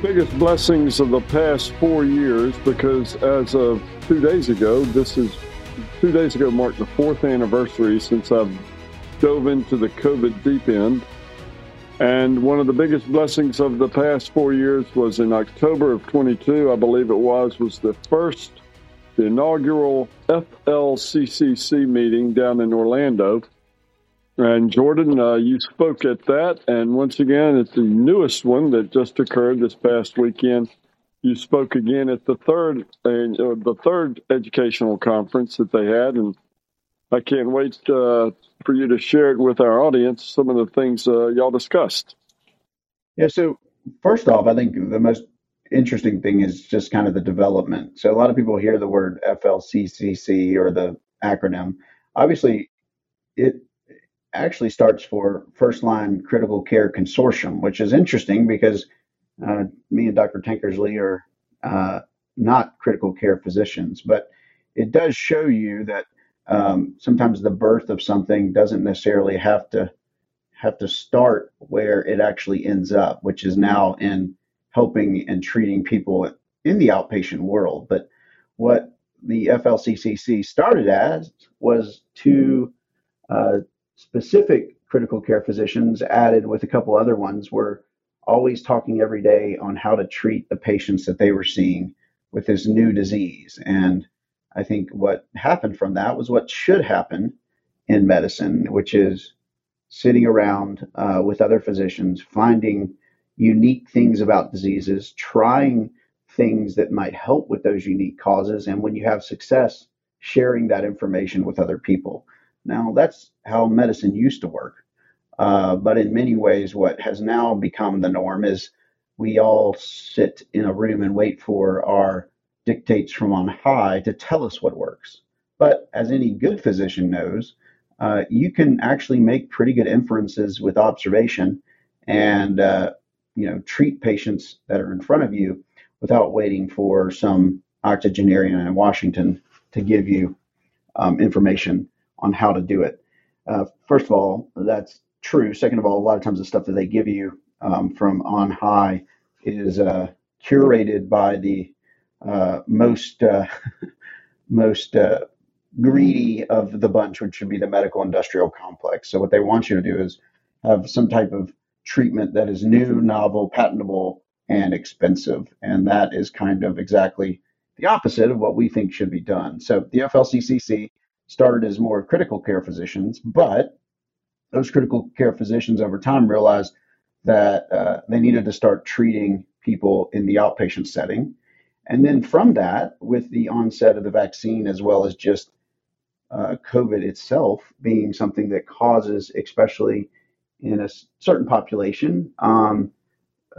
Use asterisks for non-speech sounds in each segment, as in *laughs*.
biggest blessings of the past four years because as of two days ago, this is two days ago marked the fourth anniversary since I've dove into the COVID deep end. And one of the biggest blessings of the past four years was in October of 22, I believe it was, was the first, the inaugural FLCCC meeting down in Orlando. And Jordan, uh, you spoke at that, and once again, it's the newest one that just occurred this past weekend. You spoke again at the third uh, the third educational conference that they had, and I can't wait uh, for you to share it with our audience. Some of the things uh, y'all discussed. Yeah. So first off, I think the most interesting thing is just kind of the development. So a lot of people hear the word FLCCC or the acronym. Obviously, it actually starts for First Line Critical Care Consortium, which is interesting because uh, me and Dr. Tankersley are uh, not critical care physicians, but it does show you that um, sometimes the birth of something doesn't necessarily have to have to start where it actually ends up, which is now in helping and treating people in the outpatient world. But what the FLCCC started as was to uh, specific critical care physicians added with a couple other ones were always talking every day on how to treat the patients that they were seeing with this new disease. And I think what happened from that was what should happen in medicine, which is sitting around uh, with other physicians, finding unique things about diseases, trying things that might help with those unique causes. And when you have success, sharing that information with other people. Now, that's how medicine used to work. Uh, but in many ways, what has now become the norm is we all sit in a room and wait for our dictates from on high to tell us what works. But as any good physician knows, uh, you can actually make pretty good inferences with observation and uh, you know treat patients that are in front of you without waiting for some octogenarian in Washington to give you um, information on how to do it. Uh, first of all, that's true. Second of all, a lot of times the stuff that they give you um, from on high is uh, curated by the uh, most uh, *laughs* most uh, greedy of the bunch, which would be the medical industrial complex. So what they want you to do is have some type of treatment that is new, novel, patentable, and expensive, and that is kind of exactly the opposite of what we think should be done. So the FLCCC started as more critical care physicians, but those critical care physicians over time realized that uh, they needed to start treating people in the outpatient setting. And then from that, with the onset of the vaccine, as well as just uh, COVID itself being something that causes, especially in a certain population, um,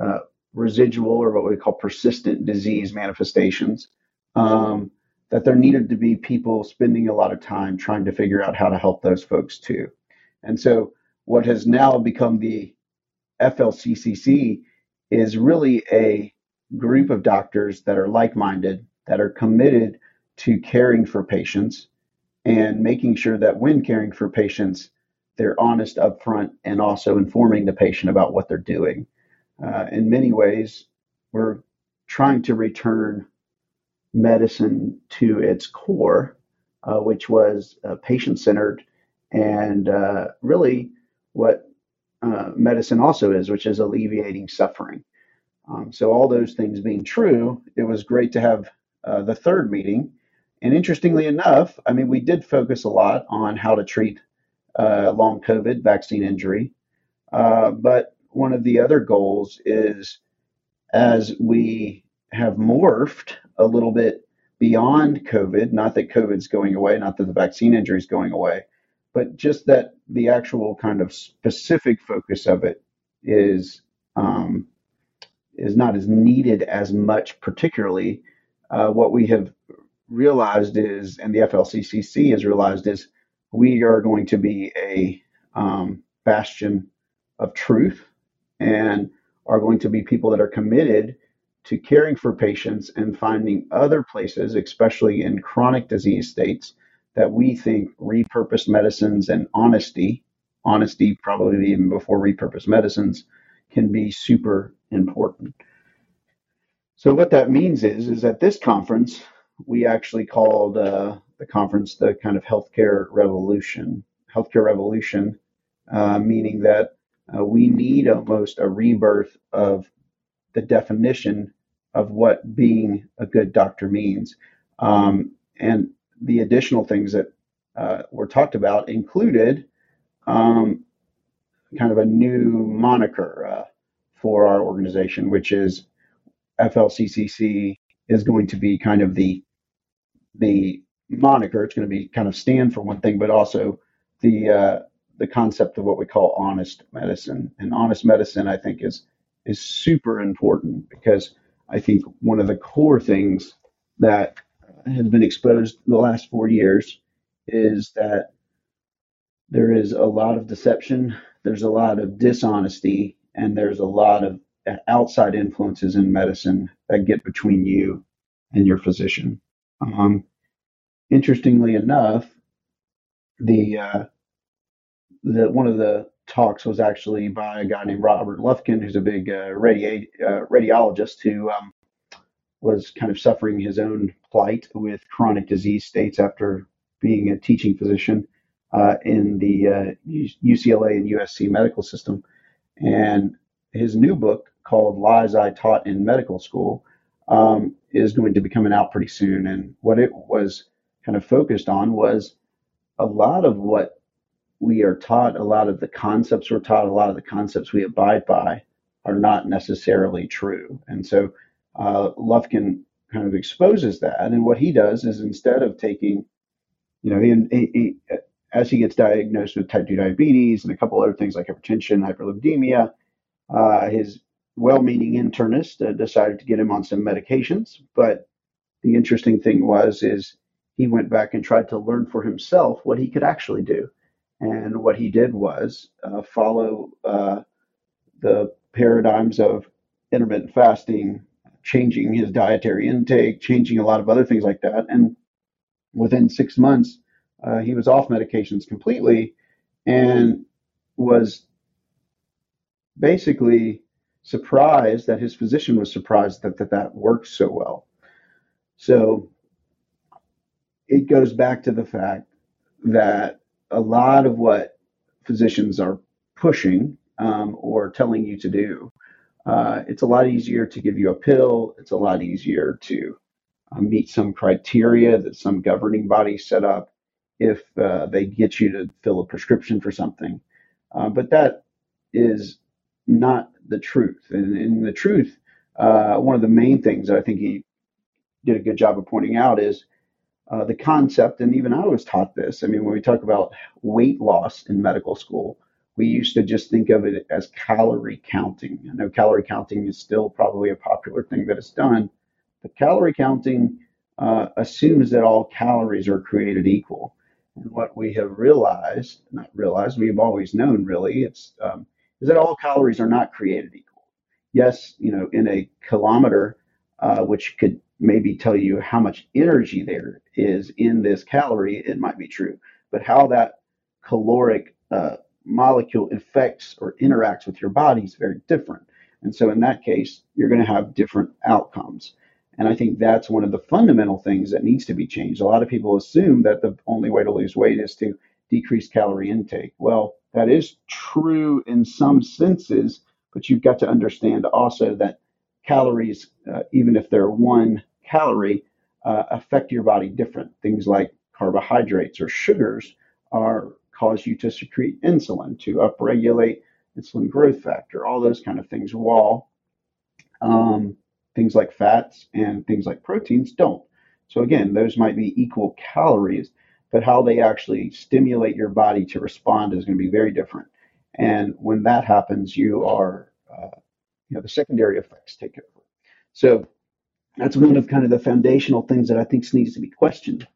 uh, residual or what we call persistent disease manifestations, um, that there needed to be people spending a lot of time trying to figure out how to help those folks too. And so, what has now become the FLCCC is really a group of doctors that are like minded, that are committed to caring for patients and making sure that when caring for patients, they're honest upfront and also informing the patient about what they're doing. Uh, in many ways, we're trying to return medicine to its core, uh, which was uh, patient centered and uh, really what uh, medicine also is, which is alleviating suffering. Um, so, all those things being true, it was great to have uh, the third meeting. And interestingly enough, I mean, we did focus a lot on how to treat long COVID vaccine injury. but one of the other goals is as we have morphed a little bit beyond COVID. Not that COVID's going away, not that the vaccine injury is going away, but just that the actual kind of specific focus of it is um, is not as needed as much. Particularly, uh, what we have realized is, and the FLCCC has realized is, we are going to be a um, bastion of truth and are going to be people that are committed to caring for patients and finding other places, especially in chronic disease states, that we think repurposed medicines and honesty, honesty probably even before repurposed medicines, can be super important. So what that means is, is at this conference, we actually called uh, the conference the kind of healthcare revolution. Healthcare revolution, uh, meaning that uh, we need almost a rebirth of the definition of what being a good doctor means. Um, and the additional things that uh, were talked about included um, kind of a new moniker uh, for our organization, which is FLCCC is going to be kind of the the moniker. It's going to be kind of stand for one thing, but also the uh, the concept of what we call honest medicine. And honest medicine, I think, is is super important because I think one of the core things that has been exposed in the last four years is that there is a lot of deception, there's a lot of dishonesty, and there's a lot of outside influences in medicine that get between you and your physician. Um, interestingly enough, the uh, the one of the talks was actually by a guy named Robert Lufkin, who's a big uh, radi- uh, radiologist who um, was kind of suffering his own plight with chronic disease states after being a teaching physician uh, in the uh, UCLA and USC medical system. And his new book called Lies I Taught in Medical School um, is going to be coming out pretty soon. And what it was kind of focused on was a lot of what we are taught, a lot of the concepts we're taught, a lot of the concepts we abide by are not necessarily true. And so uh, Lufkin kind of exposes that. And what he does is instead of taking, you know, he, he, he, as he gets diagnosed with type 2 diabetes and a couple other things like hypertension, hyperlipidemia, uh, his well meaning internist uh, decided to get him on some medications. But the interesting thing was, is he went back and tried to learn for himself what he could actually do. And what he did was uh, follow uh, the paradigms of intermittent fasting, changing his dietary intake, changing a lot of other things like that. And within six months, uh, he was off medications completely and was basically surprised that his physician was surprised that that, that works so well. So it goes back to the fact that a lot of what physicians are pushing um, or telling you to do, uh, it's a lot easier to give you a pill. It's a lot easier to uh, meet some criteria that some governing body set up if uh, they get you to fill a prescription for something. Uh, but that is not the truth. And in the truth, uh, one of the main things that I think he did a good job of pointing out is uh, the concept, and even I was taught this. I mean, when we talk about weight loss in medical school, we used to just think of it as calorie counting. I know calorie counting is still probably a popular thing that is done, but calorie counting uh, assumes that all calories are created equal. And what we have realized, not realized, we've always known really, it's um, is that all calories are not created equal. Yes, you know, in a calorimeter, uh, which could maybe tell you how much energy there is in this calorie, it might be true. But how that caloric uh, molecule affects or interacts with your body is very different. And so in that case, you're going to have different outcomes. And I think that's one of the fundamental things that needs to be changed. A lot of people assume that the only way to lose weight is to decrease calorie intake. Well, that is true in some senses, but you've got to understand also that calories, uh, even if they're one calorie, uh, affect your body different. Things like carbohydrates or sugars are cause you to secrete insulin to upregulate insulin growth factor, all those kind of things. While um, things like fats and things like proteins don't. So again, those might be equal calories, but how they actually stimulate your body to respond is going to be very different. And when that happens, you are, uh, you know, the secondary effects take over. So That's one of kind of the foundational things that I think needs to be questioned.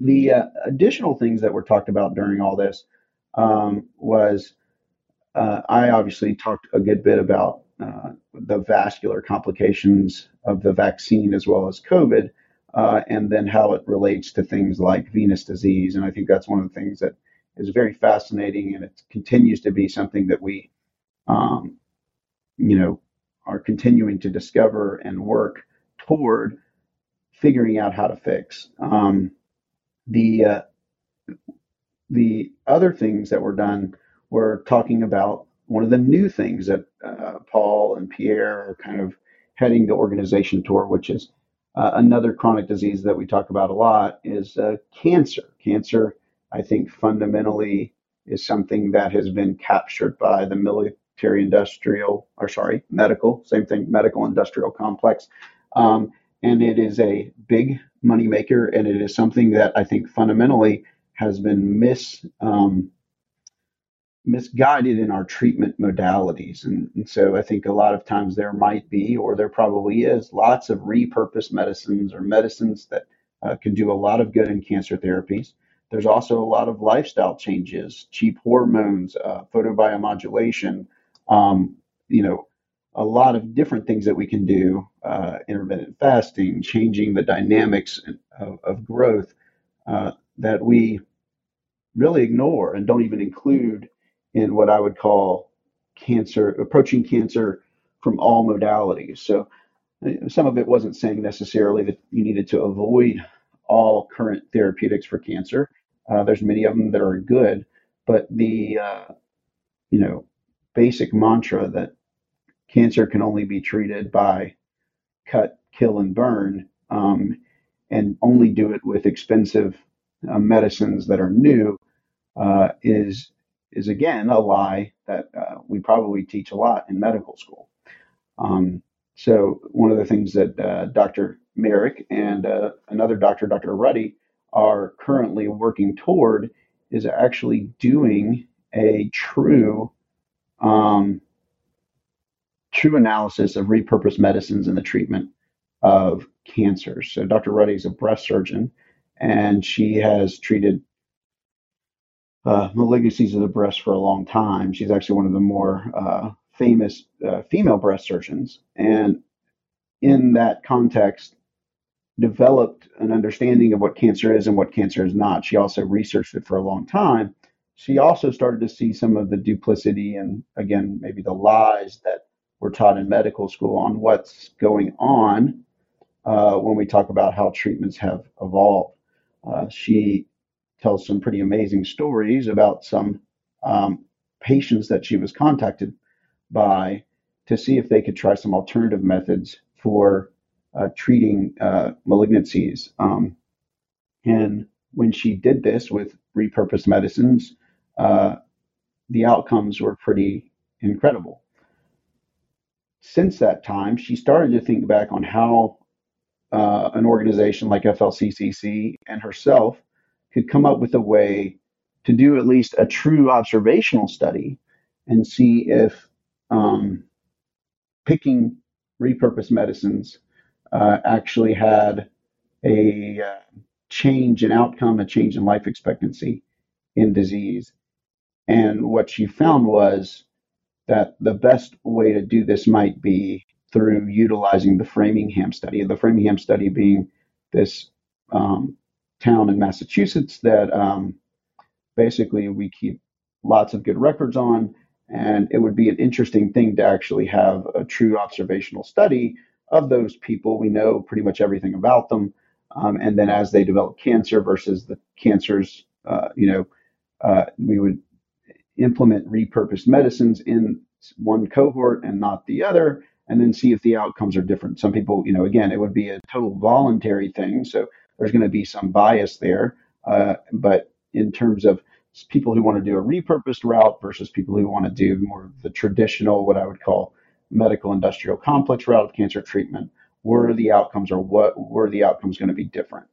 The uh, additional things that were talked about during all this um, was uh, I obviously talked a good bit about uh, the vascular complications of the vaccine as well as COVID, uh, and then how it relates to things like venous disease. And I think that's one of the things that is very fascinating, and it continues to be something that we, um, you know, are continuing to discover and work toward figuring out how to fix. Um, the uh, the other things that were done were talking about one of the new things that uh, Paul and Pierre are kind of heading the organization toward, which is uh, another chronic disease that we talk about a lot, is uh, cancer. Cancer, I think, fundamentally is something that has been captured by the military industrial, or sorry, medical, same thing, medical industrial complex. Um, and it is a big money maker, and it is something that I think fundamentally has been mis um, misguided in our treatment modalities. And, and, so I think a lot of times there might be, or there probably is, lots of repurposed medicines or medicines that uh, can do a lot of good in cancer therapies. There's also a lot of lifestyle changes, cheap hormones, uh, photobiomodulation, um, you know, a lot of different things that we can do, uh, intermittent fasting, changing the dynamics of, of growth uh, that we really ignore and don't even include in what I would call cancer, approaching cancer from all modalities. So uh, some of it wasn't saying necessarily that you needed to avoid all current therapeutics for cancer. Uh, there's many of them that are good, but the uh, you know basic mantra that cancer can only be treated by cut, kill, and burn, um, and only do it with expensive uh, medicines that are new uh, is is again a lie that uh, we probably teach a lot in medical school. Um, so one of the things that uh, Dr. Marik and uh, another doctor, Dr. Ruddy, are currently working toward is actually doing a true um, true analysis of repurposed medicines in the treatment of cancer. So Dr. Ruddy is a breast surgeon, and she has treated uh, malignancies of the breast for a long time. She's actually one of the more uh, famous uh, female breast surgeons, and in that context, developed an understanding of what cancer is and what cancer is not. She also researched it for a long time. She also started to see some of the duplicity and, again, maybe the lies that were taught in medical school on what's going on uh, when we talk about how treatments have evolved. Uh, she tells some pretty amazing stories about some um, patients that she was contacted by to see if they could try some alternative methods for uh, treating uh, malignancies. Um, and when she did this with repurposed medicines, uh, the outcomes were pretty incredible. Since that time, she started to think back on how uh, an organization like FLCCC and herself could come up with a way to do at least a true observational study and see if um, picking repurposed medicines uh, actually had a uh, change in outcome, a change in life expectancy in disease. And what she found was that the best way to do this might be through utilizing the Framingham study. The Framingham study being this um, town in Massachusetts that um, basically we keep lots of good records on. And it would be an interesting thing to actually have a true observational study of those people. We know pretty much everything about them. Um, and then as they develop cancer versus the cancers, uh, you know, uh, we would implement repurposed medicines in one cohort and not the other, and then see if the outcomes are different. Some people, you know, again, it would be a total voluntary thing. So there's going to be some bias there. Uh, but in terms of people who want to do a repurposed route versus people who want to do more of the traditional, what I would call medical industrial complex route of cancer treatment, were the outcomes or what were the outcomes going to be different?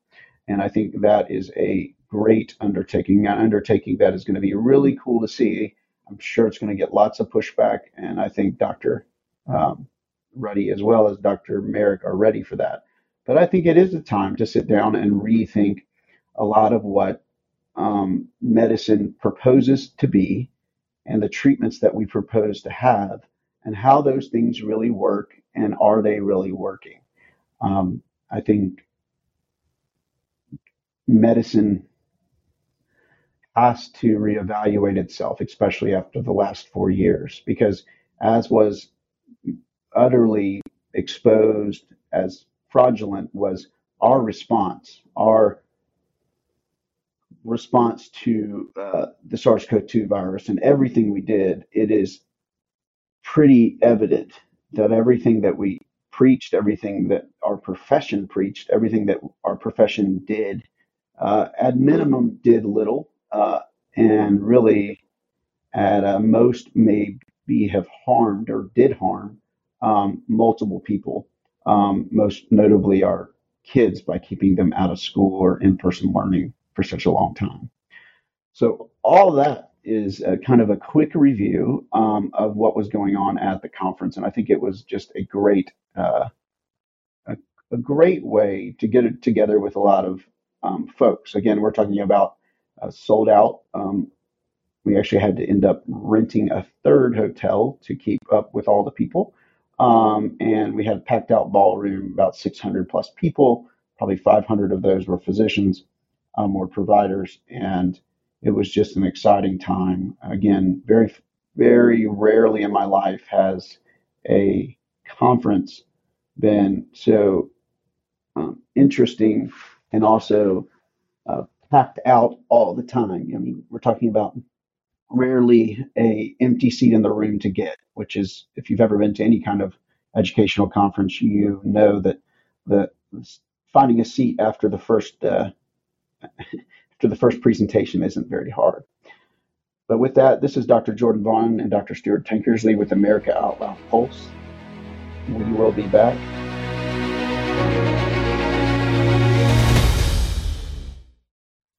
And I think that is a great undertaking, an undertaking that is going to be really cool to see. I'm sure it's going to get lots of pushback, and I think Dr. Um, Ruddy as well as Dr. Marik are ready for that. but I think it is a time to sit down and rethink a lot of what um, medicine proposes to be and the treatments that we propose to have and how those things really work and are they really working. Um, I think medicine has to reevaluate itself, especially after the last four years, because as was utterly exposed as fraudulent was our response, our response to uh, the SARS-CoV-2 virus and everything we did. It is pretty evident that everything that we preached, everything that our profession preached, everything that our profession did, uh, at minimum did little, uh, and really at most maybe have harmed or did harm um, multiple people, um, most notably our kids by keeping them out of school or in-person learning for such a long time. So all that is a kind of a quick review um, of what was going on at the conference, and I think it was just a great uh, a, a, great way to get it together with a lot of um, folks. Again, we're talking about uh, sold out. Um, we actually had to end up renting a third hotel to keep up with all the people. Um, and we had a packed out ballroom, about 600 plus people. Probably 500 of those were physicians um, or providers. And it was just an exciting time. Again, very, very rarely in my life has a conference been so um, interesting and also uh, packed out all the time. I mean, we're talking about rarely a empty seat in the room to get, which is if you've ever been to any kind of educational conference, you know that the finding a seat after the first uh, after the first presentation isn't very hard. But with that, this is Dr. Jordan Vaughn and Dr. Stuart Tankersley with America Out Loud Pulse. We will be back.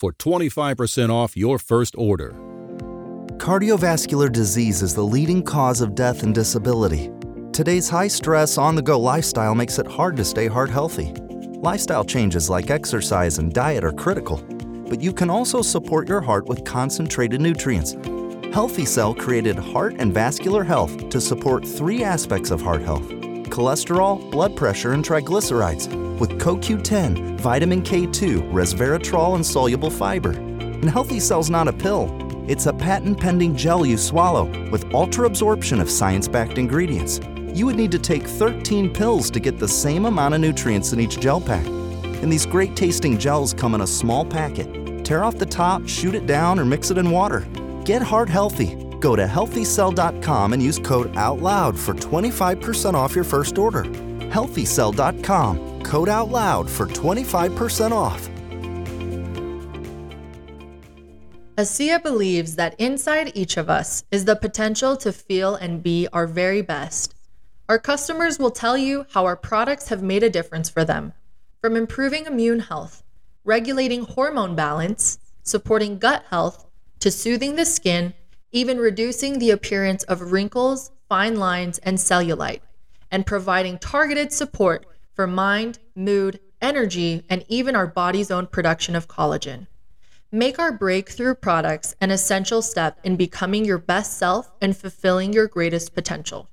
for 25% off your first order. Cardiovascular disease is the leading cause of death and disability. Today's high stress, on the go lifestyle makes it hard to stay heart healthy. Lifestyle changes like exercise and diet are critical, but you can also support your heart with concentrated nutrients. Healthy Cell created Heart and Vascular Health to support three aspects of heart health cholesterol, blood pressure, and triglycerides with CoQ10, vitamin K2, resveratrol, and soluble fiber. And Healthy Cell's not a pill. It's a patent pending gel you swallow with ultra absorption of science backed ingredients. You would need to take 13 pills to get the same amount of nutrients in each gel pack. And these great tasting gels come in a small packet. Tear off the top, shoot it down, or mix it in water. Get heart healthy Go to healthycell.com and use code OUTLOUD for 25% off your first order. Healthycell.com, code OUTLOUD for 25% off. ASEA believes that inside each of us is the potential to feel and be our very best. Our customers will tell you how our products have made a difference for them, from improving immune health, regulating hormone balance, supporting gut health, to soothing the skin even reducing the appearance of wrinkles, fine lines, and cellulite, and providing targeted support for mind, mood, energy, and even our body's own production of collagen. Make our breakthrough products an essential step in becoming your best self and fulfilling your greatest potential.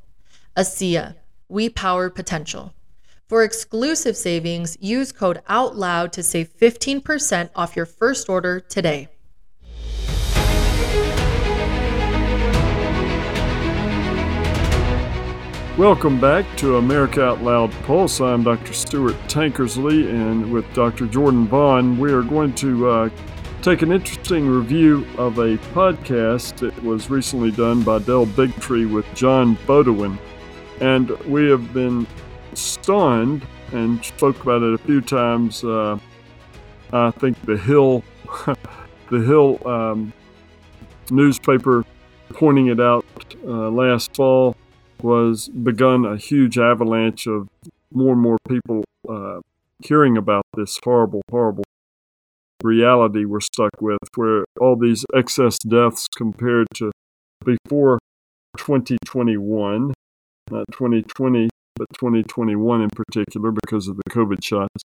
ASEA, we power potential. For exclusive savings, use code OUTLOUD to save 15% off your first order today. Welcome back to America Out Loud Pulse. I'm Dr. Stuart Tankersley, and with Dr. Jordan Vaughn, we are going to uh, take an interesting review of a podcast that was recently done by Del Bigtree with John Beaudoin. And we have been stunned and spoke about it a few times. Uh, I think the Hill, *laughs* the Hill um, newspaper pointing it out uh, last fall was begun a huge avalanche of more and more people uh, hearing about this horrible, horrible reality we're stuck with, where all these excess deaths compared to before 2021, not 2020, but 2021 in particular because of the COVID shots,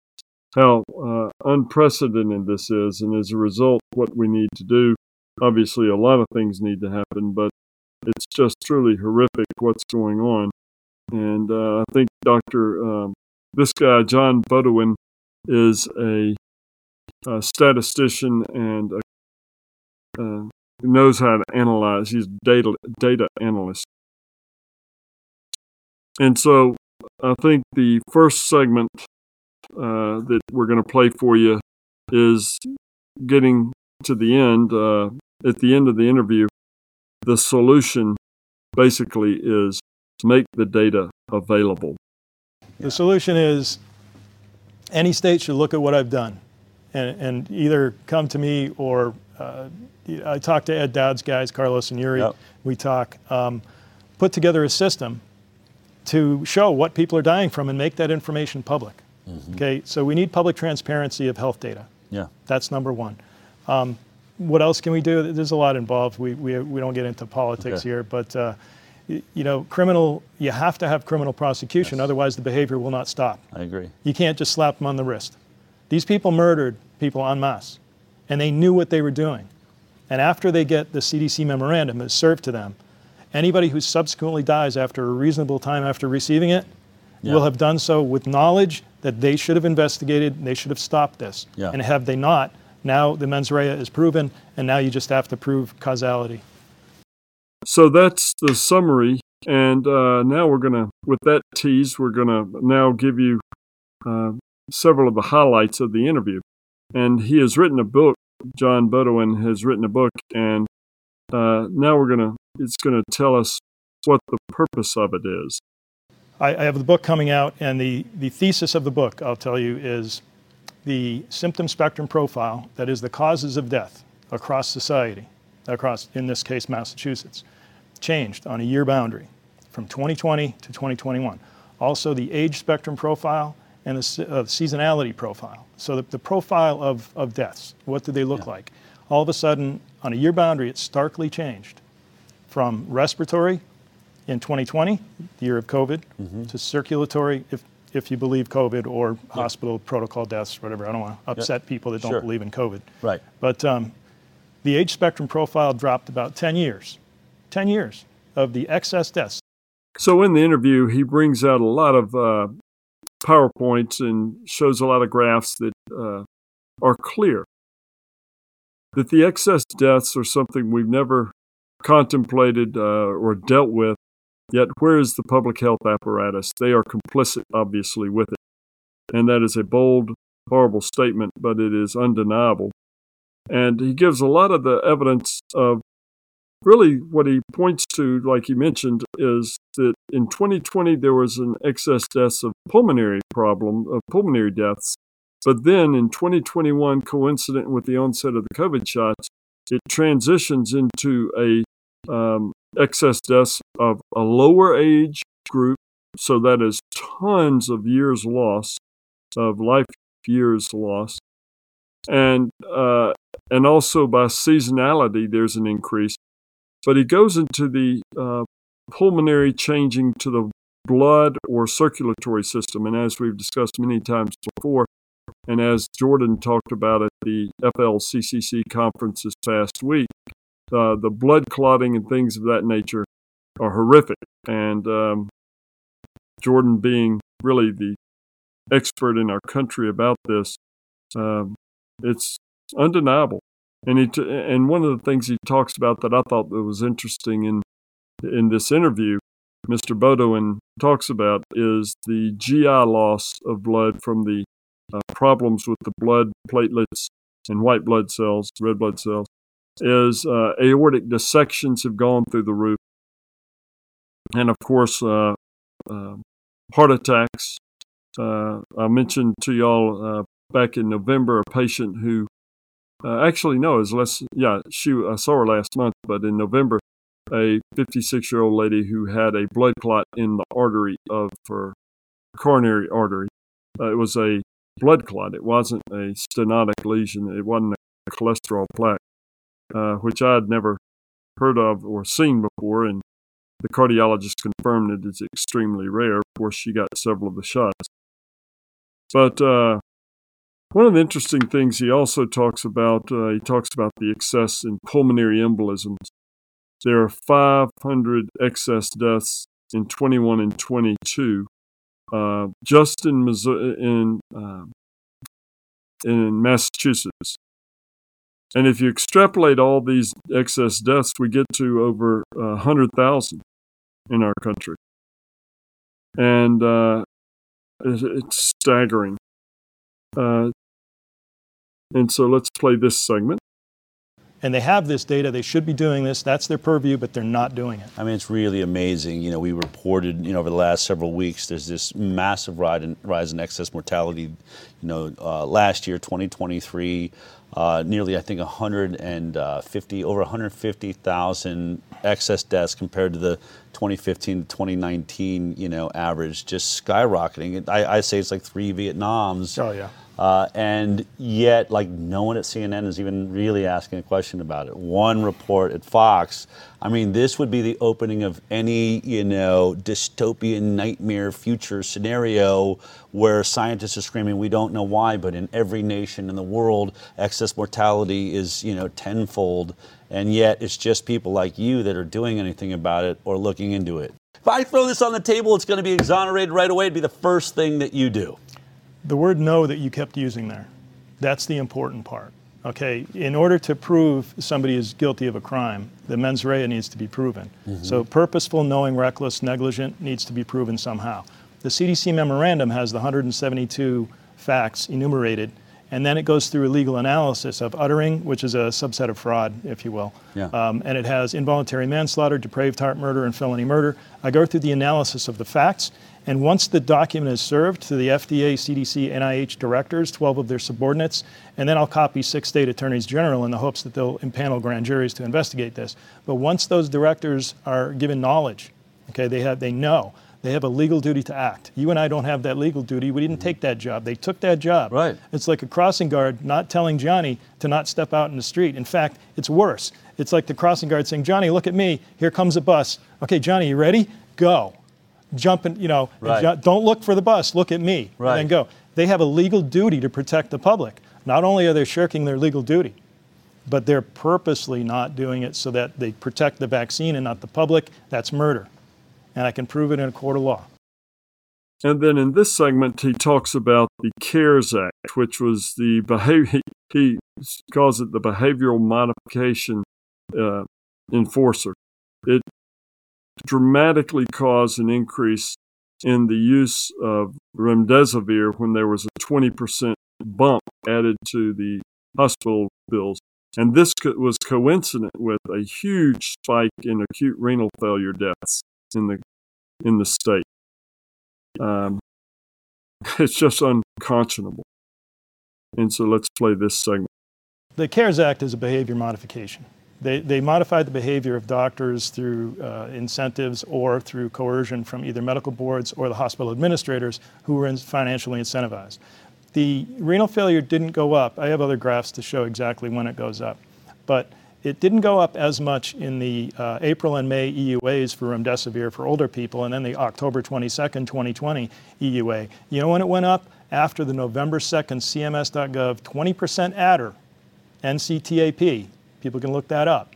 how uh, unprecedented this is. And as a result, what we need to do obviously, a lot of things need to happen, but it's just truly horrific what's going on. And uh, I think Dr. Um, this guy, John Beaudoin, is a, a statistician and a, uh, knows how to analyze. He's data data analyst. And so I think the first segment uh, that we're going to play for you is getting to the end. Uh, at the end of the interview, the solution basically is make the data available. The solution is any state should look at what I've done and, and either come to me or uh, I talk to Ed Dowd's guys, Carlos and Yuri. Yep. We talk, um, put together a system to show what people are dying from and make that information public. Mm-hmm. Okay, so we need public transparency of health data. Yeah, that's number one. Um, what else can we do? There's a lot involved. We, we, we don't get into politics okay. here, but uh, you know, criminal, you have to have criminal prosecution, yes. otherwise the behavior will not stop. I agree. You can't just slap them on the wrist. These people murdered people en masse, and they knew what they were doing. And after they get the CDC memorandum that's served to them, anybody who subsequently dies after a reasonable time after receiving it yeah. will have done so with knowledge that they should have investigated, they should have stopped this. Yeah. And have they not, now the mens rea is proven, and now you just have to prove causality. So that's the summary. And uh, now we're going to, with that tease, we're going to now give you uh, several of the highlights of the interview. And he has written a book. John Beaudoin has written a book, and uh, now we're going to, it's going to tell us what the purpose of it is. I, I have the book coming out, and the, the thesis of the book, I'll tell you, is the symptom spectrum profile, that is the causes of death across society, across, in this case, Massachusetts, changed on a year boundary from 2020 to 2021. Also, the age spectrum profile and the uh, seasonality profile. So, the, the, profile of, of deaths, what do they look yeah. like? All of a sudden, on a year boundary, it starkly changed from respiratory in 2020, the year of COVID, mm-hmm. to circulatory, if if you believe COVID or yep. hospital protocol deaths, whatever. I don't want to upset yep. people that don't sure. believe in COVID. Right. But um, the age spectrum profile dropped about 10 years, 10 years of the excess deaths. So in the interview, he brings out a lot of uh, PowerPoints and shows a lot of graphs that uh, are clear that the excess deaths are something we've never contemplated uh, or dealt with Yet, where is the public health apparatus? They are complicit, obviously, with it. And that is a bold, horrible statement, but it is undeniable. And he gives a lot of the evidence of really what he points to, like he mentioned, is that in 2020 there was an excess deaths of pulmonary problem, of pulmonary deaths. But then in 2021, coincident with the onset of the COVID shots, it transitions into a um, excess deaths of a lower age group. So that is tons of years lost, of life years lost. And, uh, and also by seasonality, there's an increase. But he goes into the uh, pulmonary changing to the blood or circulatory system. And as we've discussed many times before, and as Jordan talked about at the FLCCC conference this past week, uh, the blood clotting and things of that nature are horrific. And um, Jordan, being really the expert in our country about this, um, it's undeniable. And he t- and one of the things he talks about that I thought that was interesting in in this interview Mr. Beaudoin talks about is the GI loss of blood from the uh, problems with the blood platelets and white blood cells, red blood cells, is uh, aortic dissections have gone through the roof. And of course, uh, uh heart attacks. Uh, I mentioned to y'all uh, back in November a patient who actually, no, is less, yeah, she, I saw her last month, but in November, a 56 year old lady who had a blood clot in the artery of her coronary artery. Uh, it was a blood clot. It wasn't a stenotic lesion. It wasn't a cholesterol plaque, uh, which I had never heard of or seen before. And the cardiologist confirmed it is extremely rare. Of course, she got several of the shots. But uh, one of the interesting things he also talks about, uh, he talks about the excess in pulmonary embolisms there are 500 excess deaths in 21 and 22. Uh, just in Missouri, in uh, in Massachusetts, and if you extrapolate all these excess deaths, we get to over uh, 100,000 in our country. And uh, it's staggering. Uh, and so let's play this segment and they have this data. They should be doing this. That's their purview, but they're not doing it. I mean, it's really amazing. You know, we reported, you know, over the last several weeks, there's this massive rise in, rise in excess mortality. You know, uh, last year, 2023, uh, nearly, I think, 150, over 150,000 excess deaths compared to the 2015 to 2019, you know, average, just skyrocketing. I, I say it's like three Vietnams. Oh, yeah. Uh, and yet, like, no one at CNN is even really asking a question about it. One report at Fox, I mean, this would be the opening of any, you know, dystopian nightmare future scenario where scientists are screaming, we don't know why, but in every nation in the world, excess mortality is, you know, tenfold. And yet, it's just people like you that are doing anything about it or looking into it. If I throw this on the table, it's going to be exonerated right away. It'd be the first thing that you do the word no that you kept using there, that's the important part. Okay, in order to prove somebody is guilty of a crime, the mens rea needs to be proven. Mm-hmm. So purposeful, knowing, reckless, negligent needs to be proven somehow. The CDC memorandum has the 172 facts enumerated, and then it goes through a legal analysis of uttering, which is a subset of fraud, if you will. Yeah. Um, and it has involuntary manslaughter, depraved heart murder, and felony murder. I go through the analysis of the facts, and once the document is served to the FDA, CDC, NIH directors, 12 of their subordinates, and then I'll copy six state attorneys general in the hopes that they'll impanel grand juries to investigate this. But once those directors are given knowledge, okay, they have they know they have a legal duty to act. You and I don't have that legal duty. We didn't take that job. They took that job. Right. It's like a crossing guard not telling Johnny to not step out in the street. In fact, it's worse. It's like the crossing guard saying, Johnny, look at me. Here comes a bus. Okay, Johnny, you ready? Go jump and you know, right. and don't look for the bus, look at me, right. and then go. They have a legal duty to protect the public. Not only are they shirking their legal duty, but they're purposely not doing it so that they protect the vaccine and not the public. That's murder. And I can prove it in a court of law. And then in this segment, he talks about the CARES Act, which was the behavior, he calls it the behavioral modification uh, enforcer. It dramatically caused an increase in the use of remdesivir when there was a 20% bump added to the hospital bills. And this was coincident with a huge spike in acute renal failure deaths in the, in the state. Um, *laughs* it's just unconscionable. And so let's play this segment. The CARES Act is a behavior modification. They, they modified the behavior of doctors through uh, incentives or through coercion from either medical boards or the hospital administrators who were in financially incentivized. The renal failure didn't go up. I have other graphs to show exactly when it goes up. But it didn't go up as much in the uh, April and May EUAs for remdesivir for older people, and then the October 22nd, 2020 EUA. You know when it went up? After the November 2nd CMS.gov 20% adder, NCTAP, People can look that up.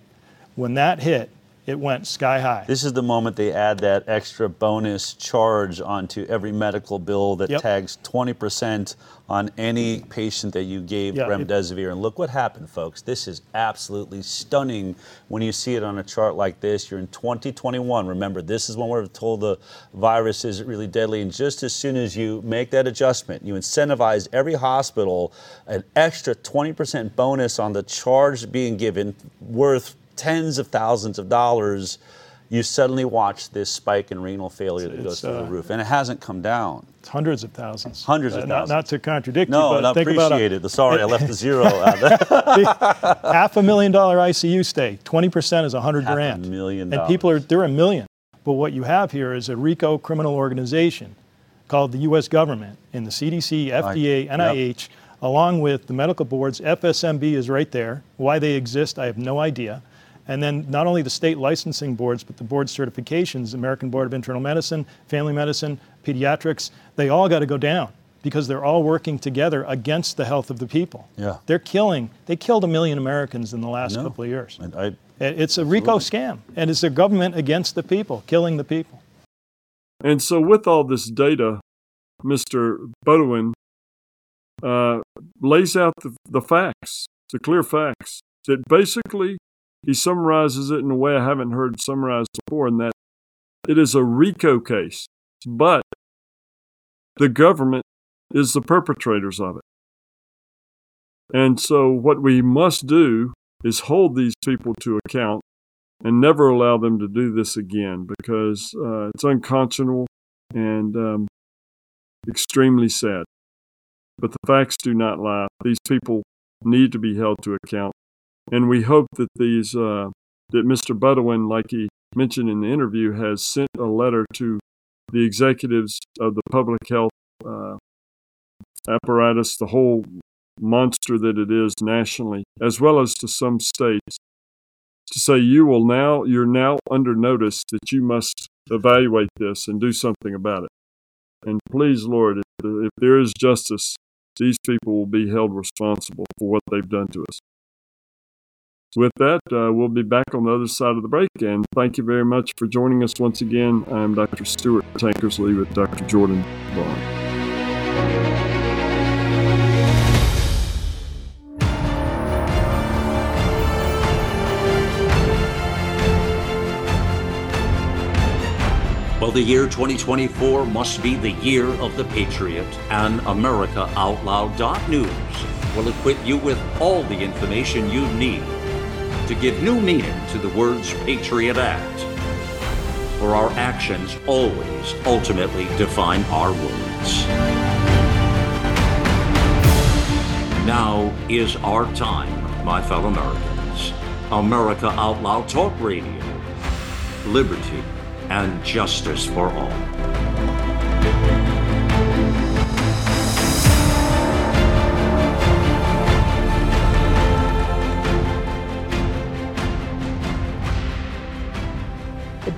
When that hit, it went sky high. This is the moment they add that extra bonus charge onto every medical bill that Yep. tags 20% on any patient that you gave Yeah, it- remdesivir. And look what happened, folks. This is absolutely stunning when you see it on a chart like this. You're in 2021. Remember, this is when we're told the virus is really deadly. And just as soon as you make that adjustment, you incentivize every hospital an extra 20% bonus on the charge being given worth tens of thousands of dollars, you suddenly watch this spike in renal failure that goes It's, through the uh, roof. And it hasn't come down. It's hundreds of thousands. Hundreds of Uh, not- thousands. Not, to contradict No, you, but I think about appreciate it. Sorry, I left the zero *laughs* out there. half a million dollar ICU stay. 20% is a 100 Half a grand. million And people are, they're a million. But what you have here is a RICO criminal organization called the U.S. government and the CDC, FDA, yep. NIH, along with the medical boards. FSMB is right there. Why they exist, I have no idea. And then not only the state licensing boards, but the board certifications, American Board of Internal Medicine, Family Medicine, Pediatrics, they all got to go down because they're all working together against the health of the people. Yeah. They're killing, they killed a million Americans in the last know. couple of years. And I, It's a RICO scam, and it's a government against the people, killing the people. And so, with all this data, Mr. Beaudoin uh, lays out the, the facts, the clear facts. That basically, he summarizes it in a way I haven't heard summarized before, in that it is a RICO case, but the government is the perpetrators of it. And so, what we must do is hold these people to account and never allow them to do this again because uh, it's unconscionable and um, extremely sad. But the facts do not lie. These people need to be held to account, and we hope that these uh, that Mr. Beaudoin, like he mentioned in the interview, has sent a letter to the executives of the public health uh, apparatus, the whole monster that it is nationally, as well as to some states, to say you will now you're now under notice that you must evaluate this and do something about it. And please, Lord, if, if there is justice, these people will be held responsible for what they've done to us. With that, uh, we'll be back on the other side of the break, and thank you very much for joining us once again. I'm Dr. Stuart Tankersley with Dr. Jordan Vaughn. Well, the year 2024 must be the year of the Patriot, and AmericaOutloud.news will equip you with all the information you need to give new meaning to the words Patriot Act. For our actions always ultimately define our words. Now is our time, my fellow Americans. America Out Loud Talk Radio. Liberty and justice for all.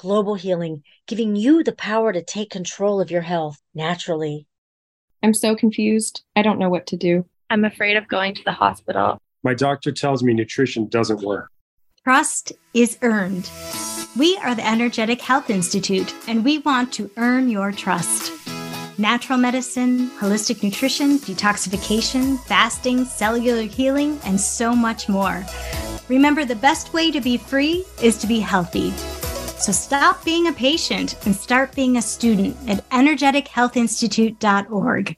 Global Healing, giving you the power to take control of your health naturally. I'm so confused. I don't know what to do. I'm afraid of going to the hospital. My doctor tells me nutrition doesn't work. Trust is earned. We are the Energetic Health Institute, and we want to earn your trust. Natural medicine, holistic nutrition, detoxification, fasting, cellular healing, and so much more. Remember, the best way to be free is to be healthy. So stop being a patient and start being a student at energetichealthinstitute.org.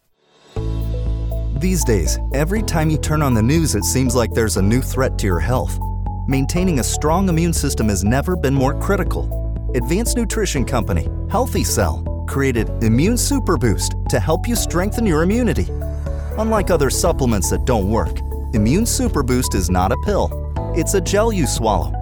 These days, every time you turn on the news, it seems like there's a new threat to your health. Maintaining a strong immune system has never been more critical. Advanced nutrition company, Healthy Cell, created Immune Super Boost to help you strengthen your immunity. Unlike other supplements that don't work, Immune Super Boost is not a pill. It's a gel you swallow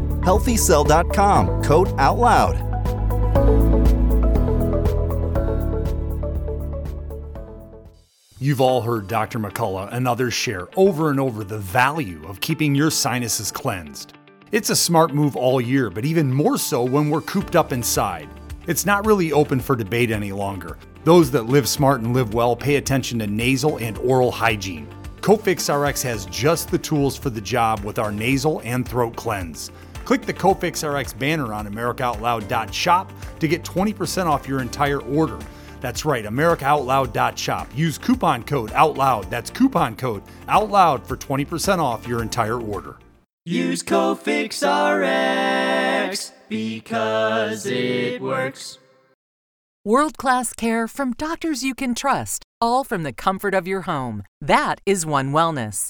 Healthycell.com code OUTLOUD. You've all heard Dr. McCullough and others share over and over the value of keeping your sinuses cleansed. It's a smart move all year, but even more so when we're cooped up inside. It's not really open for debate any longer. Those that live smart and live well pay attention to nasal and oral hygiene. Cofix RX has just the tools for the job with our nasal and throat cleanse. Click the Cofix RX banner on AmericaOutloud.shop to get 20% off your entire order. That's right, AmericaOutloud.shop. Use coupon code OUTLOUD. That's coupon code OUTLOUD for 20% off your entire order. Use Cofix RX because it works. World class care from doctors you can trust, all from the comfort of your home. That is One Wellness.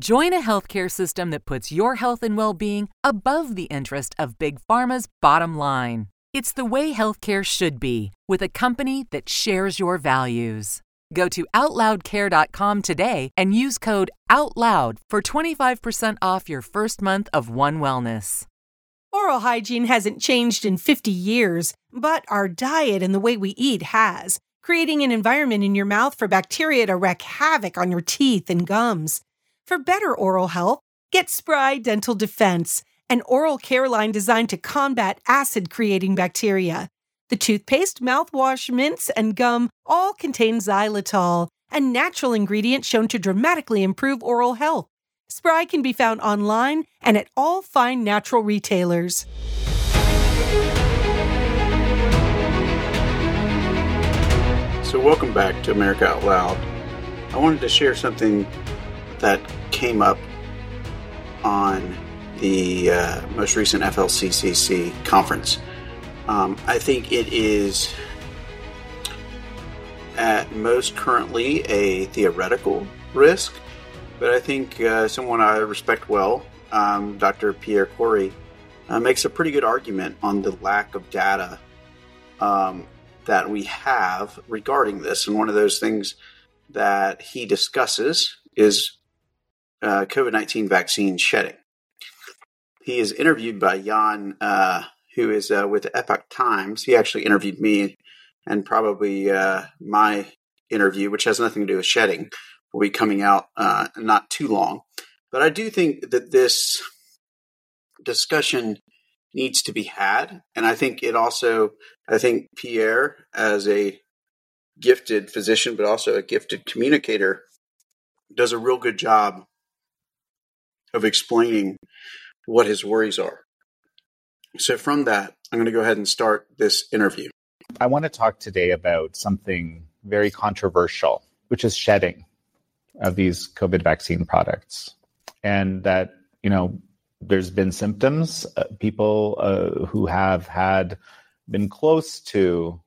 Join a healthcare system that puts your health and well being above the interest of Big Pharma's bottom line. It's the way healthcare should be, with a company that shares your values. Go to OutLoudCare.com today and use code OUTLOUD for 25% off your first month of One Wellness. Oral hygiene hasn't changed in 50 years, but our diet and the way we eat has, creating an environment in your mouth for bacteria to wreak havoc on your teeth and gums. For better oral health, get Spry Dental Defense, an oral care line designed to combat acid creating bacteria. The toothpaste, mouthwash, mints, and gum all contain xylitol, a natural ingredient shown to dramatically improve oral health. Spry can be found online and at all fine natural retailers. So, welcome back to America Out Loud. I wanted to share something that came up on the uh, most recent FLCCC conference. Um, I think it is at most currently a theoretical risk, but I think uh, someone I respect well, um, Dr. Pierre Kory, uh, makes a pretty good argument on the lack of data um, that we have regarding this. And one of those things that he discusses is uh, COVID 19 vaccine shedding. He is interviewed by Jan, uh, who is uh, with Epoch Times. He actually interviewed me, and probably uh, my interview, which has nothing to do with shedding, will be coming out uh, not too long. But I do think that this discussion needs to be had. And I think it also, I think Pierre, as a gifted physician, but also a gifted communicator, does a real good job of explaining what his worries are. So, from that, I'm going to go ahead and start this interview. I want to talk today about something very controversial, which is shedding of these COVID vaccine products. And that, you know, there's been symptoms. Uh, people uh, who have had been close to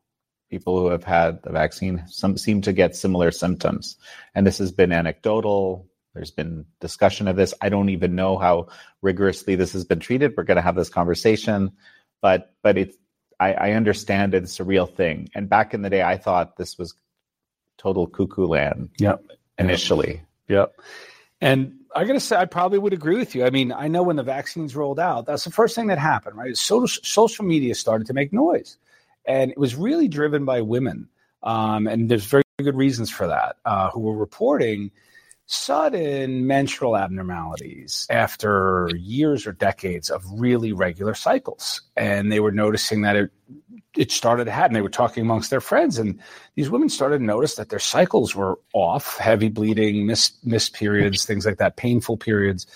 people who have had the vaccine some seem to get similar symptoms. And this has been anecdotal. There's been discussion of this. I don't even know how rigorously this has been treated. We're going to have this conversation, but but it's I, I understand it's a real thing. And back in the day, I thought this was total cuckoo land. Yep. Initially. Yep. And I got to say, I probably would agree with you. I mean, I know when the vaccines rolled out, that's the first thing that happened, right? Social, social media started to make noise. And it was really driven by women. Um, and there's very good reasons for that, uh, who were reporting sudden menstrual abnormalities after years or decades of really regular cycles. And they were noticing that it it started to happen. They were talking amongst their friends, and these women started to notice that their cycles were off, heavy bleeding, missed missed periods, things like that, painful periods,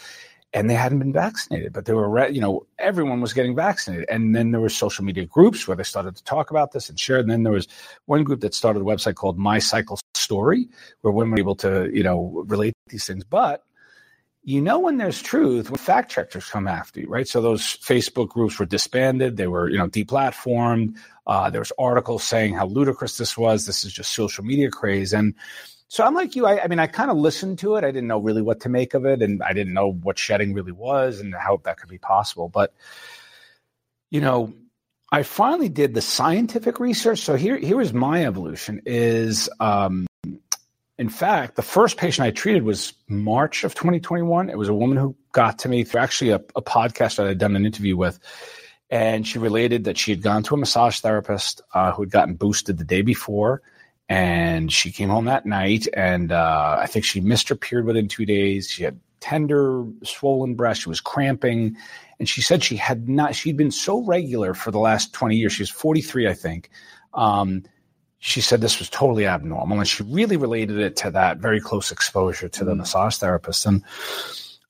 and they hadn't been vaccinated. But they were, you know, everyone was getting vaccinated. And then there were social media groups where they started to talk about this and share. And then there was one group that started a website called My Cycle Story, where women were able to, you know, relate these things. But you know when there's truth when fact checkers come after you, right? So those Facebook groups were disbanded, they were, you know, deplatformed. Uh, there was articles saying how ludicrous this was. This is just social media craze, and so I'm like you. I, I mean, I kind of listened to it. I didn't know really what to make of it, and I didn't know what shedding really was and how that could be possible. But you know, I finally did the scientific research. So here, here is my evolution: is um, in fact, the first patient I treated was March of 2021. It was a woman who got to me through actually a, a podcast that I'd done an interview with. And she related that she had gone to a massage therapist uh, who had gotten boosted the day before. And she came home that night, and uh, I think she missed her period within two days. She had tender, swollen breast. She was cramping. And she said she had not, she'd been so regular for the last 20 years. She was 43, I think. Um, she said this was totally abnormal and she really related it to that very close exposure to the mm. massage therapist and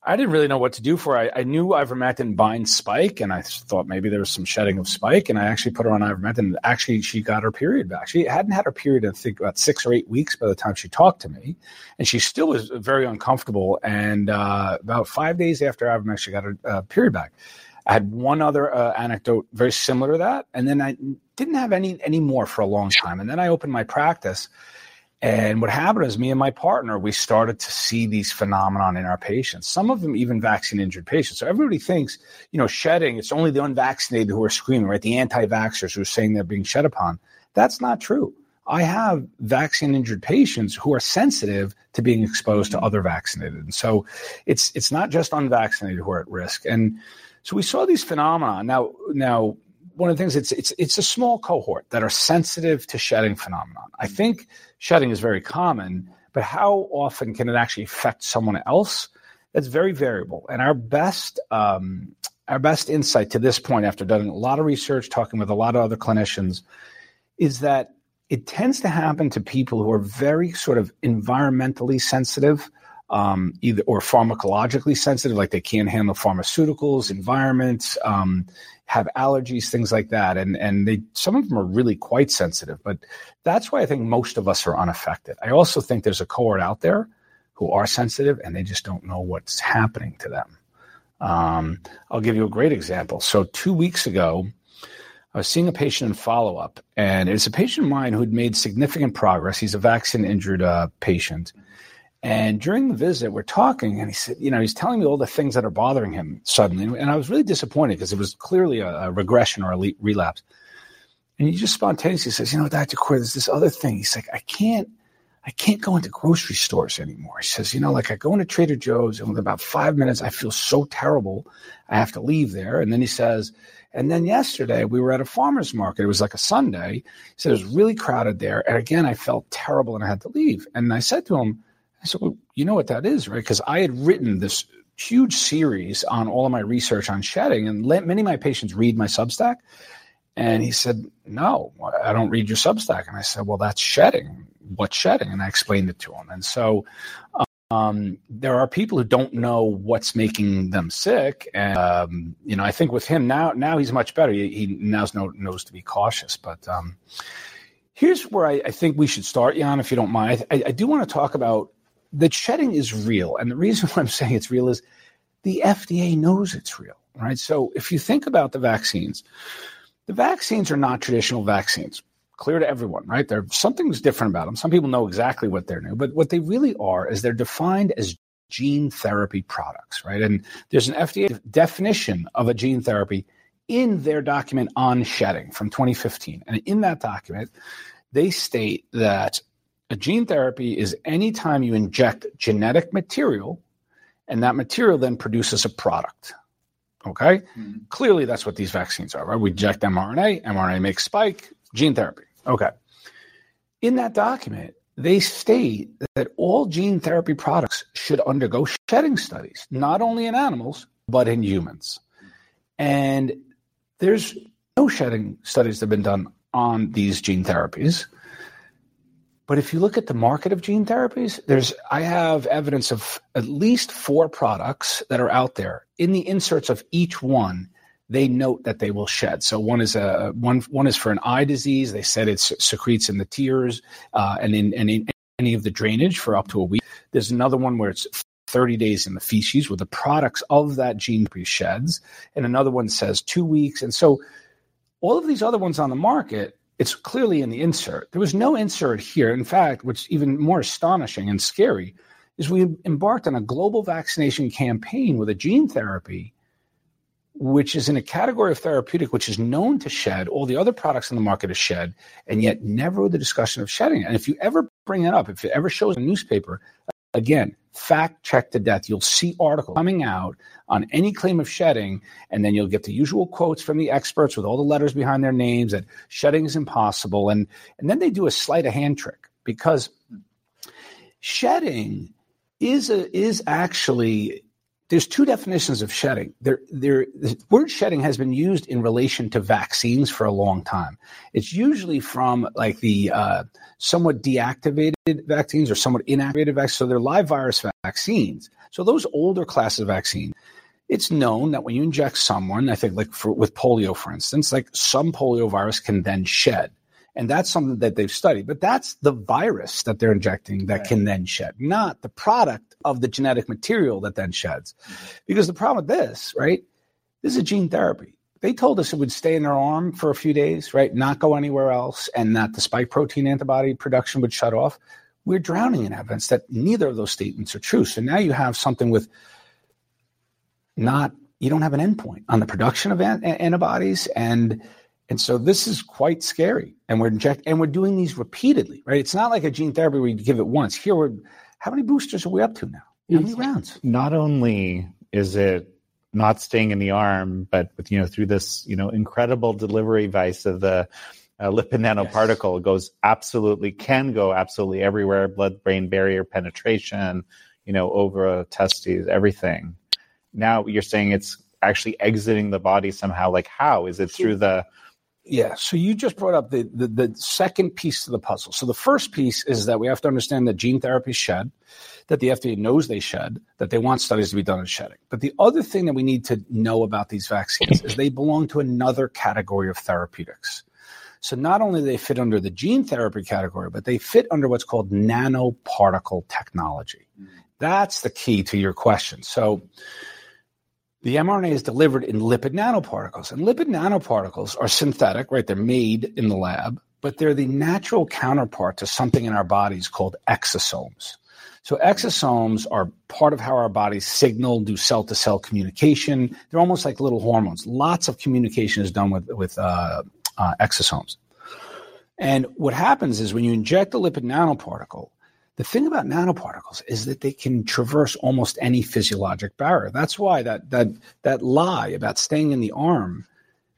i didn't really know what to do for her. I, I knew ivermectin binds spike and i thought maybe there was some shedding of spike and i actually put her on ivermectin and actually she got her period back she hadn't had her period i think about six or eight weeks by the time she talked to me and she still was very uncomfortable and uh, about five days after ivermectin she got her uh, period back I had one other uh, anecdote very similar to that, and then I didn't have any any more for a long time. And then I opened my practice, and what happened is me and my partner we started to see these phenomenon in our patients. Some of them even vaccine injured patients. So everybody thinks, you know, shedding it's only the unvaccinated who are screaming, right? The anti-vaxxers who are saying they're being shed upon. That's not true. I have vaccine injured patients who are sensitive to being exposed to other vaccinated. And so it's it's not just unvaccinated who are at risk. And so we saw these phenomena. Now, now one of the things it's it's it's a small cohort that are sensitive to shedding phenomenon. I think shedding is very common, but how often can it actually affect someone else? That's very variable. And our best um, our best insight to this point, after doing a lot of research, talking with a lot of other clinicians, is that it tends to happen to people who are very sort of environmentally sensitive um, either or pharmacologically sensitive, like they can't handle pharmaceuticals, environments, um, have allergies, things like that, and and they some of them are really quite sensitive. But that's why I think most of us are unaffected. I also think there's a cohort out there who are sensitive and they just don't know what's happening to them. Um, I'll give you a great example. So two weeks ago. I was seeing a patient in follow up, and it's a patient of mine who had made significant progress. He's a vaccine injured uh, patient. And during the visit, we're talking, and he said, you know, he's telling me all the things that are bothering him suddenly. And I was really disappointed because it was clearly a, a, regression or a relapse. And he just spontaneously says, you know, Dr. Kory, there's this other thing. He's like, I can't, I can't go into grocery stores anymore. He says, you know, like I go into Trader Joe's and within about five minutes, I feel so terrible. I have to leave there. And then he says, and then yesterday we were at a farmer's market. It was like a Sunday. He said it was really crowded there. And again, I felt terrible and I had to leave. And I said to him, I said, well, you know what that is, right? Because I had written this huge series on all of my research on shedding, and many of my patients read my Substack. And he said, No, I don't read your Substack. And I said, Well, that's shedding. What's shedding? And I explained it to him. And so um, there are people who don't know what's making them sick. And, um, you know, I think with him now, now he's much better. He, he now knows, knows to be cautious. But um, here's where I, I, think we should start, Jan, if you don't mind. I, I do want to talk about that shedding is real. And the reason *laughs* why I'm saying it's real is the FDA knows it's real, right? So if you think about the vaccines, the vaccines are not traditional vaccines. Clear to everyone, right? There something's different about them. Some people know exactly what they're new, but what they really are is they're defined as gene therapy products, right? And there's an FDA definition of a gene therapy in their document on shedding from 2015. And in that document, they state that a gene therapy is any time you inject genetic material and that material then produces a product. Okay? Mm-hmm. Clearly, that's what these vaccines are, right? We inject mRNA, mRNA makes spike, gene therapy. Okay. In that document, they state that all gene therapy products should undergo shedding studies, not only in animals, but in humans. And there's no shedding studies that have been done on these gene therapies. But if you look at the market of gene therapies, there's I have evidence of at least four products that are out there. In the inserts of each one, they note that they will shed. So one is a one one is for an eye disease. They said it secretes in the tears uh, and in and in any of the drainage for up to a week. There's another one where it's 30 days in the feces where the products of that gene sheds, and another one says two weeks. And so all of these other ones on the market it's clearly in the insert. There was no insert here. In fact, what's even more astonishing and scary is we embarked on a global vaccination campaign with a gene therapy, which is in a category of therapeutic which is known to shed. All the other products in the market are shed, and yet never the discussion of shedding. And if you ever bring it up, if it ever shows in a newspaper, again, fact check to death. You'll see articles coming out on any claim of shedding, and then you'll get the usual quotes from the experts with all the letters behind their names that shedding is impossible. And, and then they do a sleight of hand trick because shedding is a, is actually there's two definitions of shedding. There, there, the word shedding has been used in relation to vaccines for a long time. It's usually from like the uh, somewhat deactivated vaccines or somewhat inactivated vaccines. So they're live virus vaccines. So those older classes of vaccine, it's known that when you inject someone, I think like for, with polio, for instance, like some polio virus can then shed. And that's something that they've studied. But that's the virus that they're injecting that right. can then shed, not the product of the genetic material that then sheds. Mm-hmm. Because the problem with this, right? This is a gene therapy. They told us it would stay in their arm for a few days, right? Not go anywhere else, and that the spike protein antibody production would shut off. We're drowning in evidence that neither of those statements are true. So now you have something with not, you don't have an endpoint on the production of an- antibodies and and so this is quite scary. And we're inject and we're doing these repeatedly, right? It's not like a gene therapy where you give it once. Here we're how many boosters are we up to now? How many rounds? Not only is it not staying in the arm, but with, you know, through this, you know, incredible delivery device of the uh, lipid nanoparticle yes. goes absolutely, can go absolutely everywhere, blood brain barrier penetration, you know, over testes, everything. Now you're saying it's actually exiting the body somehow. Like how? Is it through the yeah. So you just brought up the, the, the second piece to the puzzle. So the first piece is that we have to understand that gene therapy shed, that the FDA knows they shed, that they want studies to be done on shedding. But the other thing that we need to know about these vaccines is they belong to another category of therapeutics. So not only do they fit under the gene therapy category, but they fit under what's called nanoparticle technology. Mm. That's the key to your question. So the mRNA is delivered in lipid nanoparticles. And lipid nanoparticles are synthetic, right? They're made in the lab, but they're the natural counterpart to something in our bodies called exosomes. So exosomes are part of how our bodies signal, do cell to cell communication. They're almost like little hormones. Lots of communication is done with, with uh, uh, exosomes. And what happens is when you inject a lipid nanoparticle, the thing about nanoparticles is that they can traverse almost any physiologic barrier. That's why that that that lie about staying in the arm,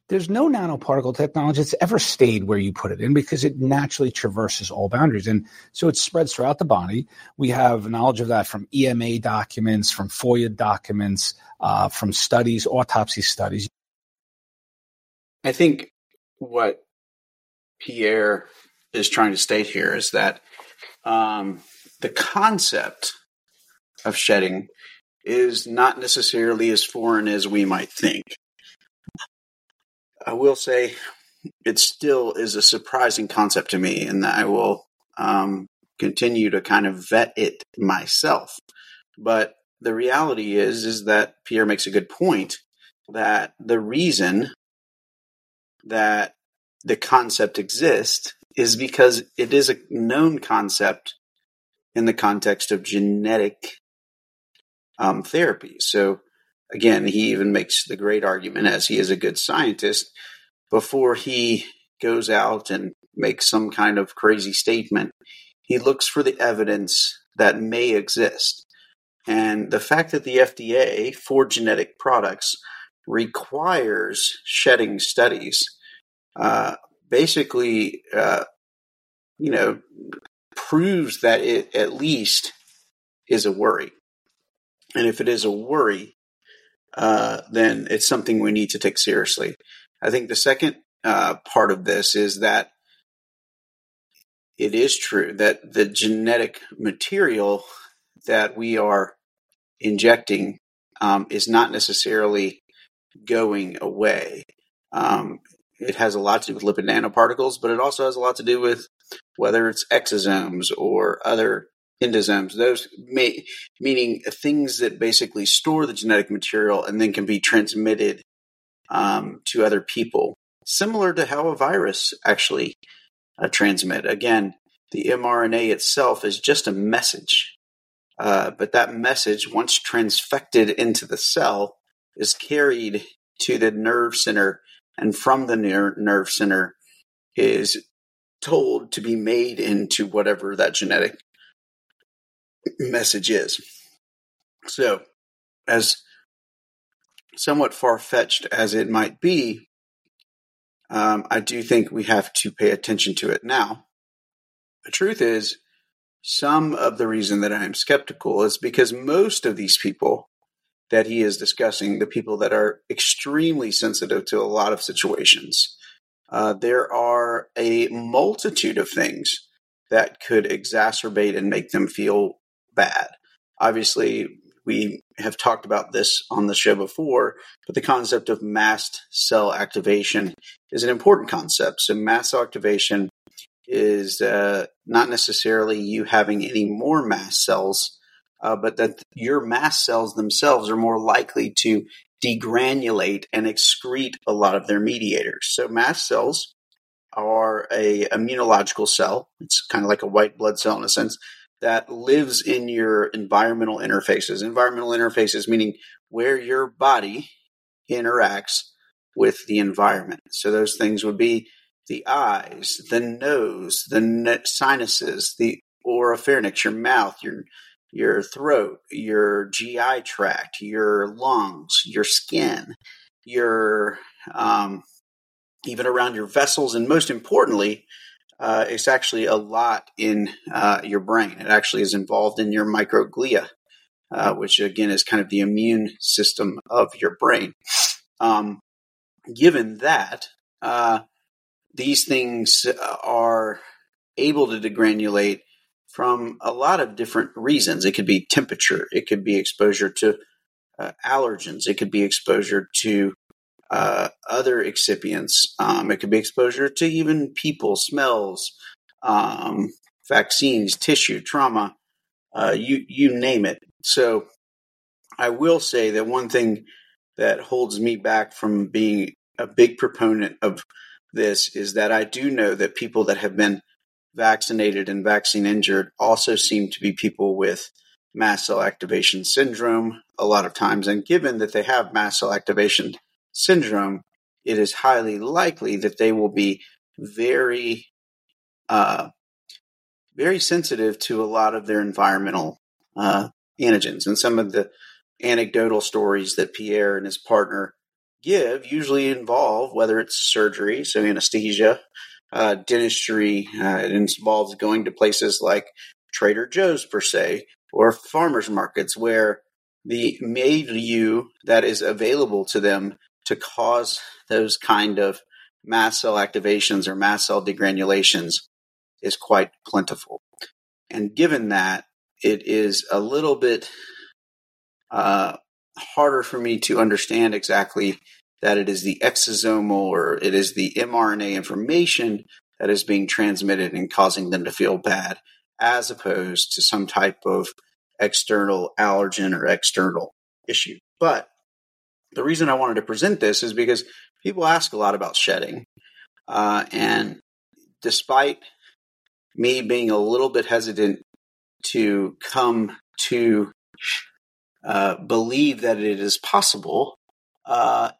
there's no nanoparticle technology that's ever stayed where you put it in because it naturally traverses all boundaries. And so it spreads throughout the body. We have knowledge of that from EMA documents, from FOIA documents, uh, from studies, autopsy studies. I think what Pierre is trying to state here is that um, the concept of shedding is not necessarily as foreign as we might think. I will say it still is a surprising concept to me, and I will um, continue to kind of vet it myself. But the reality is, is that Pierre makes a good point that the reason that the concept exists is because it is a known concept in the context of genetic um, therapy. So, again, he even makes the great argument, as he is a good scientist, before he goes out and makes some kind of crazy statement, he looks for the evidence that may exist. And the fact that the FDA for genetic products requires shedding studies uh, basically, uh, you know, proves that it at least is a worry. And if it is a worry, uh, then it's something we need to take seriously. I think the second uh, part of this is that it is true that the genetic material that we are injecting um, is not necessarily going away. Um, it has a lot to do with lipid nanoparticles, but it also has a lot to do with whether it's exosomes or other endosomes. Those may, meaning things that basically store the genetic material and then can be transmitted um, to other people, similar to how a virus actually uh, transmit. Again, the mRNA itself is just a message, uh, but that message, once transfected into the cell, is carried to the nerve center, and from the ner- nerve center is told to be made into whatever that genetic message is. So, as somewhat far fetched as it might be, um, I do think we have to pay attention to it. Now, the truth is, some of the reason that I am skeptical is because most of these people that he is discussing, the people that are extremely sensitive to a lot of situations, uh, there are a multitude of things that could exacerbate and make them feel bad. Obviously, we have talked about this on the show before, but the concept of mast cell activation is an important concept. So, mast cell activation is uh, not necessarily you having any more mast cells, uh, but that your mast cells themselves are more likely to degranulate and excrete a lot of their mediators. So, mast cells are a immunological cell. It's kind of like a white blood cell in a sense that lives in your environmental interfaces. Environmental interfaces meaning where your body interacts with the environment. So those things would be the eyes, the nose, the sinuses, the oropharynx, your mouth, your your throat, your GI tract, your lungs, your skin, your um, even around your vessels, and most importantly, uh, it's actually a lot in uh, your brain. It actually is involved in your microglia, uh, which again is kind of the immune system of your brain. Um, given that, uh, these things are able to degranulate from a lot of different reasons. It could be temperature, it could be exposure to uh, allergens, it could be exposure to uh, other excipients. Um, it could be exposure to even people, smells, um, vaccines, tissue, trauma, uh, you you name it. So I will say that one thing that holds me back from being a big proponent of this is that I do know that people that have been vaccinated and vaccine injured also seem to be people with mast cell activation syndrome a lot of times. And given that they have mast cell activation syndrome, it is highly likely that they will be very, uh, very sensitive to a lot of their environmental uh, antigens. And some of the anecdotal stories that Pierre and his partner give usually involve whether it's surgery, so anesthesia, uh, dentistry. Uh, it involves going to places like Trader Joe's, per se, or farmers markets where the milieu that is available to them to cause those kind of mast cell activations or mast cell degranulations is quite plentiful. And given that, it is a little bit uh, harder for me to understand exactly that it is the exosomal or it is the mRNA information that is being transmitted and causing them to feel bad, as opposed to some type of external allergen or external issue. But the reason I wanted to present this is because people ask a lot about shedding. Uh, and despite me being a little bit hesitant to come to uh, believe that it is possible, uh,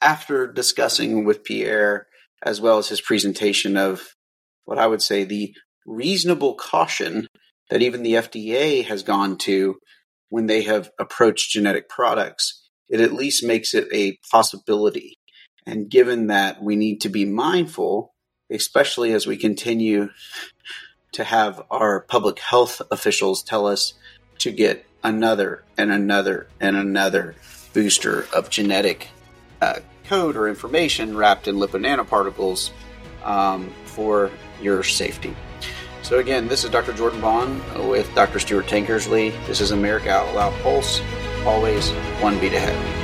after discussing with Pierre, as well as his presentation of what I would say the reasonable caution that even the FDA has gone to when they have approached genetic products, it at least makes it a possibility. And given that we need to be mindful, especially as we continue to have our public health officials tell us to get another and another and another booster of genetic uh, code or information wrapped in lipid nanoparticles um, for your safety. So, again, this is Dr. Jordan Vaughn with Dr. Stuart Tankersley. This is America Out Loud Pulse, always one beat ahead.